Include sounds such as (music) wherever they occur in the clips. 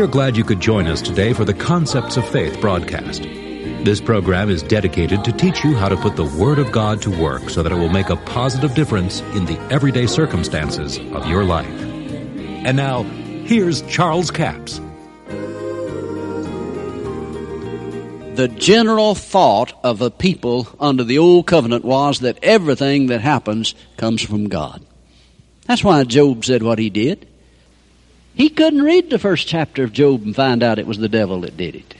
We are glad you could join us today for the Concepts of Faith broadcast. This program is dedicated to teach you how to put the Word of God to work so that it will make a positive difference in the everyday circumstances of your life. And now, here's Charles Capps. The general thought of the people under the old covenant was that everything that happens comes from God. That's why Job said what he did. He couldn't read the first chapter of Job and find out it was the devil that did it.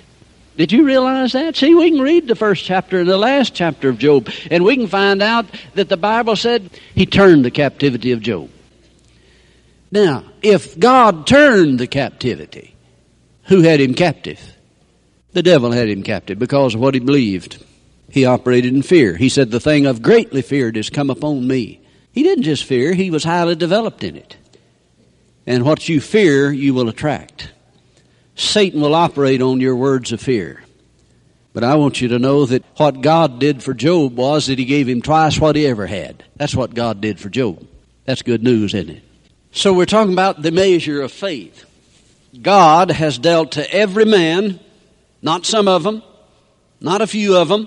Did you realize that? See, we can read the first chapter and the last chapter of Job, and we can find out that the Bible said he turned the captivity of Job. Now, if God turned the captivity, who had him captive? The devil had him captive because of what he believed. He operated in fear. He said, The thing I've greatly feared has come upon me. He didn't just fear, he was highly developed in it. And what you fear, you will attract. Satan will operate on your words of fear. But I want you to know that what God did for Job was that he gave him twice what he ever had. That's what God did for Job. That's good news, isn't it? So we're talking about the measure of faith. God has dealt to every man, not some of them, not a few of them.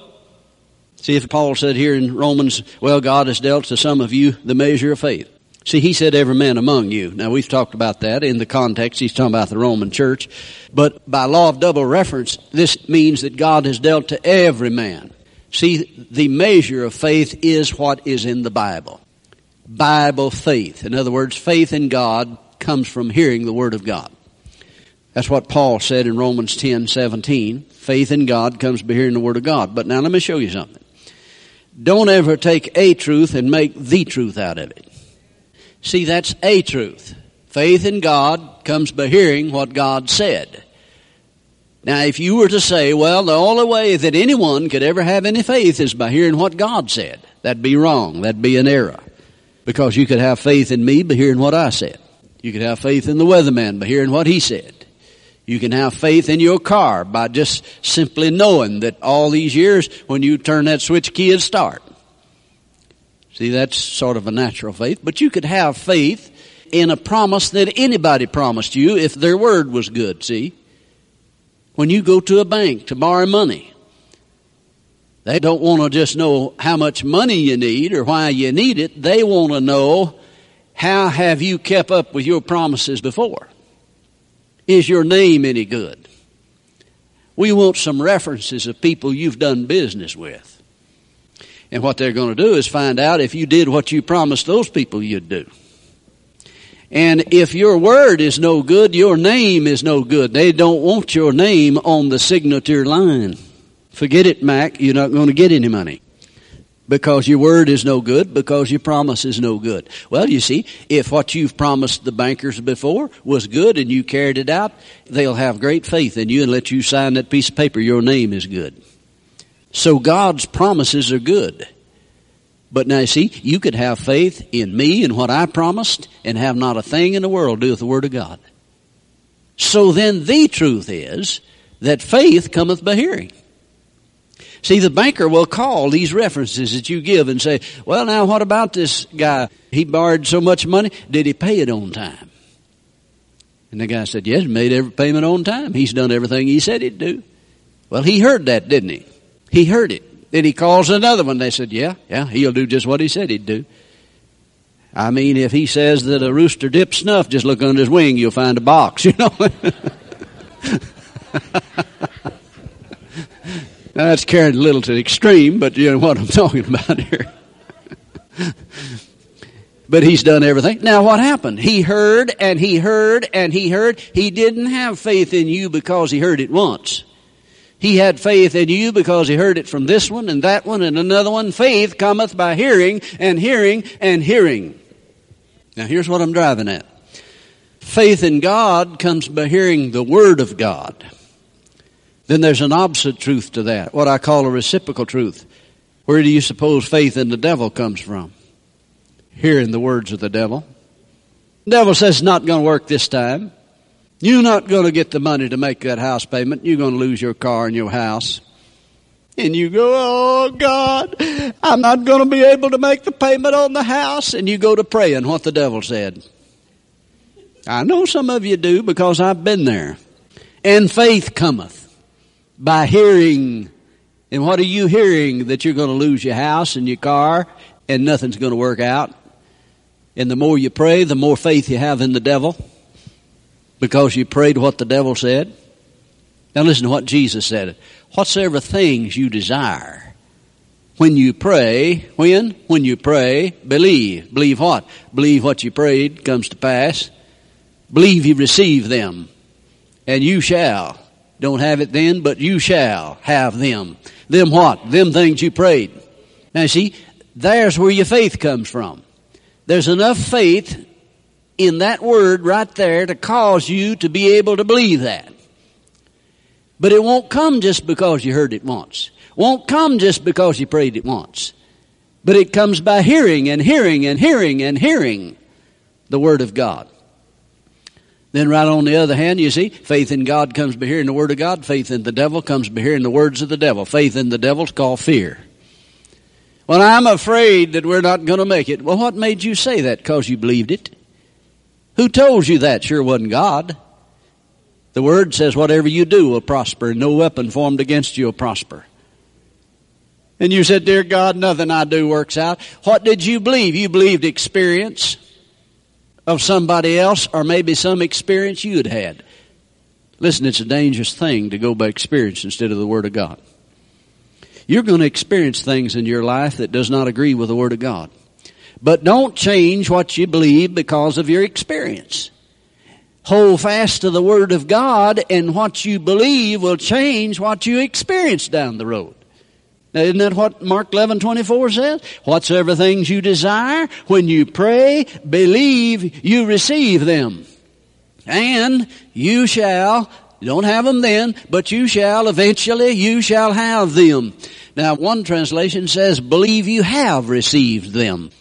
See if Paul said here in Romans, well, God has dealt to some of you the measure of faith. See, he said every man among you. Now we've talked about that in the context. He's talking about the Roman church. But by law of double reference, this means that God has dealt to every man. See, the measure of faith is what is in the Bible. Bible faith. In other words, faith in God comes from hearing the Word of God. That's what Paul said in Romans 10, 17. Faith in God comes by hearing the Word of God. But now let me show you something. Don't ever take a truth and make the truth out of it. See, that's a truth. Faith in God comes by hearing what God said. Now, if you were to say, well, the only way that anyone could ever have any faith is by hearing what God said, that'd be wrong. That'd be an error. Because you could have faith in me by hearing what I said. You could have faith in the weatherman by hearing what he said. You can have faith in your car by just simply knowing that all these years when you turn that switch key, it start. See, that's sort of a natural faith. But you could have faith in a promise that anybody promised you if their word was good, see? When you go to a bank to borrow money, they don't want to just know how much money you need or why you need it. They want to know how have you kept up with your promises before? Is your name any good? We want some references of people you've done business with. And what they're going to do is find out if you did what you promised those people you'd do. And if your word is no good, your name is no good. They don't want your name on the signature line. Forget it, Mac. You're not going to get any money. Because your word is no good, because your promise is no good. Well, you see, if what you've promised the bankers before was good and you carried it out, they'll have great faith in you and let you sign that piece of paper. Your name is good. So God's promises are good. But now you see, you could have faith in me and what I promised and have not a thing in the world do with the Word of God. So then the truth is that faith cometh by hearing. See, the banker will call these references that you give and say, well now what about this guy? He borrowed so much money. Did he pay it on time? And the guy said, yes, made every payment on time. He's done everything he said he'd do. Well, he heard that, didn't he? He heard it. Then he calls another one. They said, yeah, yeah, he'll do just what he said he'd do. I mean, if he says that a rooster dips snuff, just look under his wing, you'll find a box, (laughs) you know. (laughs) now that's carried a little to the extreme, but you know what I'm (laughs) talking about here. but he's done everything. Now what happened? He heard and he heard and he heard. He didn't have faith in you because he heard it once. He had faith in you because he heard it from this one and that one and another one. Faith cometh by hearing and hearing and hearing. Now here's what I'm driving at. Faith in God comes by hearing the Word of God. Then there's an opposite truth to that, what I call a reciprocal truth. Where do you suppose faith in the devil comes from? Hearing the words of the devil. The devil says it's not going to work this time. You're not going to get the money to make that house payment. You're going to lose your car and your house. And you go, oh God, I'm not going to be able to make the payment on the house. And you go to praying what the devil said. I know some of you do because I've been there. And faith cometh by hearing. And what are you hearing? That you're going to lose your house and your car and nothing's going to work out. And the more you pray, the more faith you have in the devil because you prayed what the devil said. Now listen to what Jesus said. Whatsoever things you desire, when you pray, when? When you pray, believe. Believe what? Believe what you prayed comes to pass. Believe you receive them. And you shall. Don't have it then, but you shall have them. Them what? Them things you prayed. Now see, there's where your faith comes from. There's enough faith in that word right there to cause you to be able to believe that. But it won't come just because you heard it once. Won't come just because you prayed it once. But it comes by hearing and hearing and hearing and hearing the Word of God. Then right on the other hand, you see, faith in God comes by hearing the Word of God. Faith in the devil comes by hearing the words of the devil. Faith in the devil is called fear. Well, I'm afraid that we're not going to make it. Well, what made you say that? Because you believed it. Who told you that? Sure wasn't God. The word says whatever you do will prosper and no weapon formed against you will prosper. And you said, dear God, nothing I do works out. What did you believe? You believed experience of somebody else or maybe some experience you had had. Listen, it's a dangerous thing to go by experience instead of the Word of God. You're going to experience things in your life that does not agree with the Word of God. But don't change what you believe because of your experience. Hold fast to the Word of God and what you believe will change what you experience down the road. Now, isn't that what Mark 11, 24 says? Whatsoever things you desire, when you pray, believe you receive them. And you shall, you don't have them then, but you shall eventually, you shall have them. Now, one translation says, believe you have received them.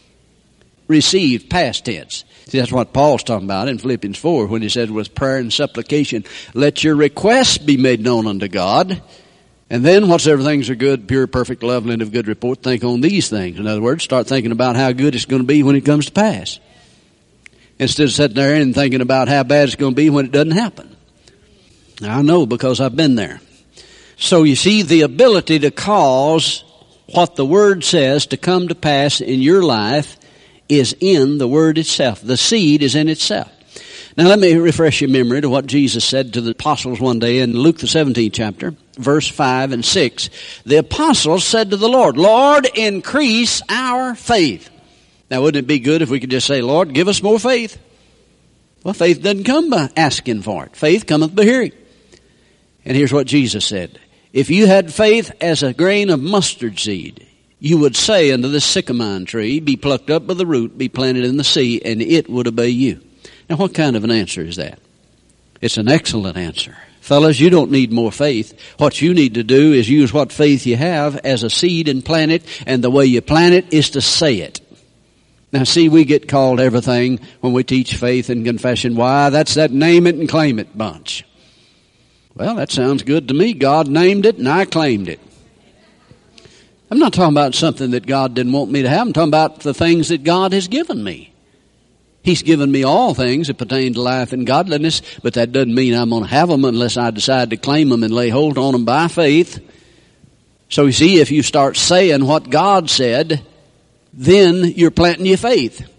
Received, past tense. See, that's what Paul's talking about in Philippians 4 when he said, with prayer and supplication, let your requests be made known unto God. And then whatsoever things are good, pure, perfect, lovely, and of good report, think on these things. In other words, start thinking about how good it's going to be when it comes to pass. Instead of sitting there and thinking about how bad it's going to be when it doesn't happen. I know because I've been there. So you see, the ability to cause what the Word says to come to pass in your life is in the Word itself. The seed is in itself. Now let me refresh your memory to what Jesus said to the apostles one day in Luke the 17th chapter, verse 5 and 6. The apostles said to the Lord, Lord, increase our faith. Now wouldn't it be good if we could just say, Lord, give us more faith? Well, faith doesn't come by asking for it. Faith cometh by hearing. And here's what Jesus said. If you had faith as a grain of mustard seed, you would say unto this sycamore tree, be plucked up by the root, be planted in the sea, and it would obey you. Now, what kind of an answer is that? It's an excellent answer. Fellas, you don't need more faith. What you need to do is use what faith you have as a seed and plant it, and the way you plant it is to say it. Now see, we get called everything when we teach faith and confession. Why? That's that name it and claim it bunch. Well, that sounds good to me. God named it and I claimed it. I'm not talking about something that God didn't want me to have. I'm talking about the things that God has given me. He's given me all things that pertain to life and godliness, but that doesn't mean I'm going to have them unless I decide to claim them and lay hold on them by faith. So you see, if you start saying what God said, then you're planting your faith.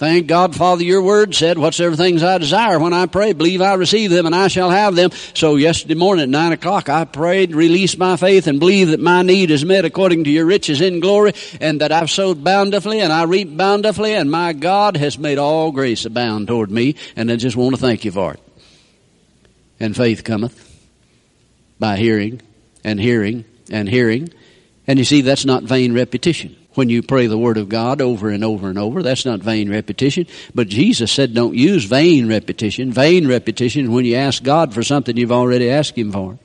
Thank God, Father, your word said, whatsoever things I desire when I pray, believe I receive them and I shall have them. So yesterday morning at nine o'clock, I prayed, released my faith and believe that my need is met according to your riches in glory and that I've sowed bountifully and I reap bountifully and my God has made all grace abound toward me and I just want to thank you for it. And faith cometh by hearing and hearing and hearing. And you see, that's not vain repetition when you pray the Word of God over and over and over. That's not vain repetition. But Jesus said don't use vain repetition. Vain repetition when you ask God for something you've already asked Him for.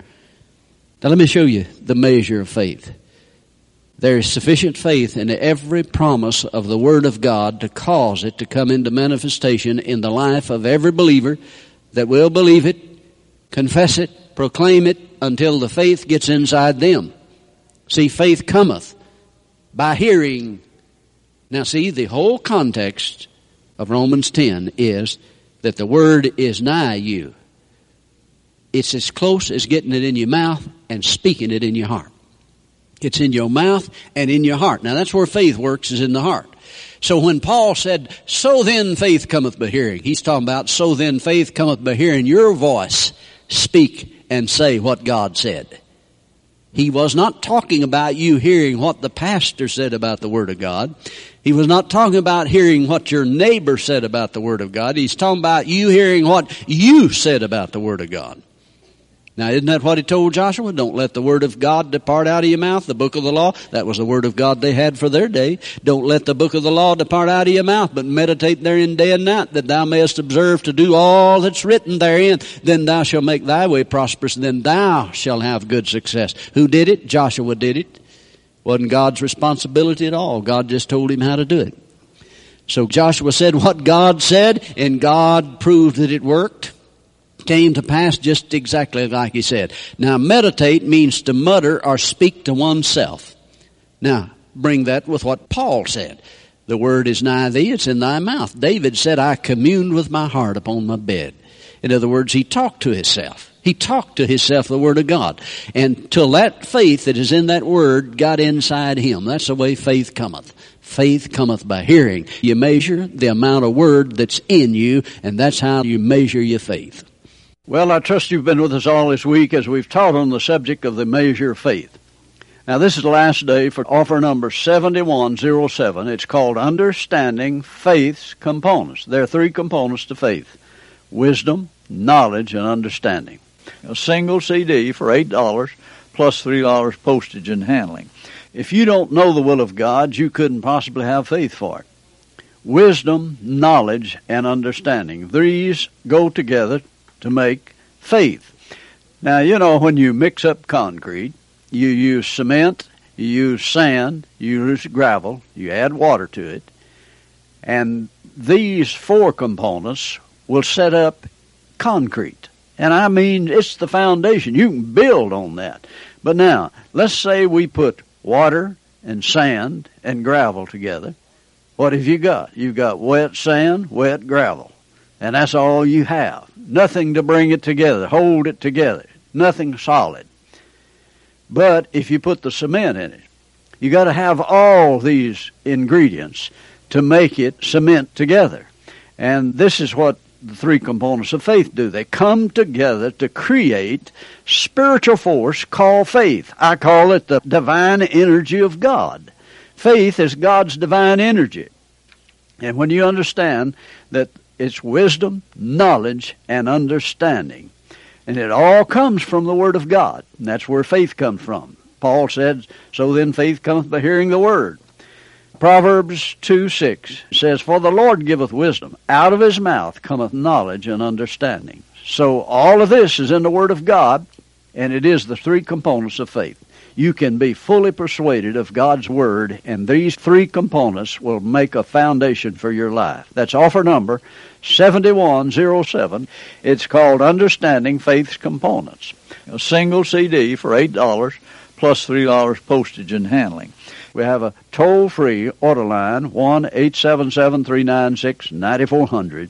Now let me show you the measure of faith. There is sufficient faith in every promise of the Word of God to cause it to come into manifestation in the life of every believer that will believe it, confess it, proclaim it until the faith gets inside them. See, faith cometh by hearing. Now see, the whole context of Romans 10 is that the word is nigh you. It's as close as getting it in your mouth and speaking it in your heart. It's in your mouth and in your heart. Now that's where faith works is in the heart. So when Paul said, so then faith cometh by hearing, he's talking about, so then faith cometh by hearing your voice speak and say what God said. He was not talking about you hearing what the pastor said about the Word of God. He was not talking about hearing what your neighbor said about the Word of God. He's talking about you hearing what you said about the Word of God. Now, isn't that what he told Joshua? Don't let the word of God depart out of your mouth, the book of the law. That was the word of God they had for their day. Don't let the book of the law depart out of your mouth, but meditate therein day and night, that thou mayest observe to do all that's written therein. Then thou shalt make thy way prosperous, then thou shalt have good success. Who did it? Joshua did it. Wasn't God's responsibility at all. God just told him how to do it. So Joshua said what God said, and God proved that it worked came to pass just exactly like he said. Now, meditate means to mutter or speak to oneself. Now, bring that with what Paul said. The word is nigh thee, it's in thy mouth. David said, I communed with my heart upon my bed. In other words, he talked to himself. He talked to himself the Word of God. And till that faith that is in that Word got inside him. That's the way faith cometh. Faith cometh by hearing. You measure the amount of Word that's in you, and that's how you measure your faith. Well, I trust you've been with us all this week as we've taught on the subject of the measure of faith. Now, this is the last day for offer number 7107. It's called Understanding Faith's Components. There are three components to faith wisdom, knowledge, and understanding. A single CD for $8 plus $3 postage and handling. If you don't know the will of God, you couldn't possibly have faith for it. Wisdom, knowledge, and understanding. These go together to make faith. Now, you know, when you mix up concrete, you use cement, you use sand, you use gravel, you add water to it, and these four components will set up concrete. And I mean, it's the foundation. You can build on that. But now, let's say we put water and sand and gravel together. What have you got? You've got wet sand, wet gravel. And that's all you have. Nothing to bring it together, hold it together. Nothing solid. But if you put the cement in it, you got to have all these ingredients to make it cement together. And this is what the three components of faith do. They come together to create spiritual force called faith. I call it the divine energy of God. Faith is God's divine energy. And when you understand that it's wisdom, knowledge, and understanding. And it all comes from the Word of God. And that's where faith comes from. Paul said, So then faith cometh by hearing the Word. Proverbs 2 6 says, For the Lord giveth wisdom. Out of his mouth cometh knowledge and understanding. So all of this is in the Word of God, and it is the three components of faith you can be fully persuaded of God's Word, and these three components will make a foundation for your life. That's offer number 7107. It's called Understanding Faith's Components. A single CD for $8 plus $3 postage and handling. We have a toll free order line 1 877 396 9400.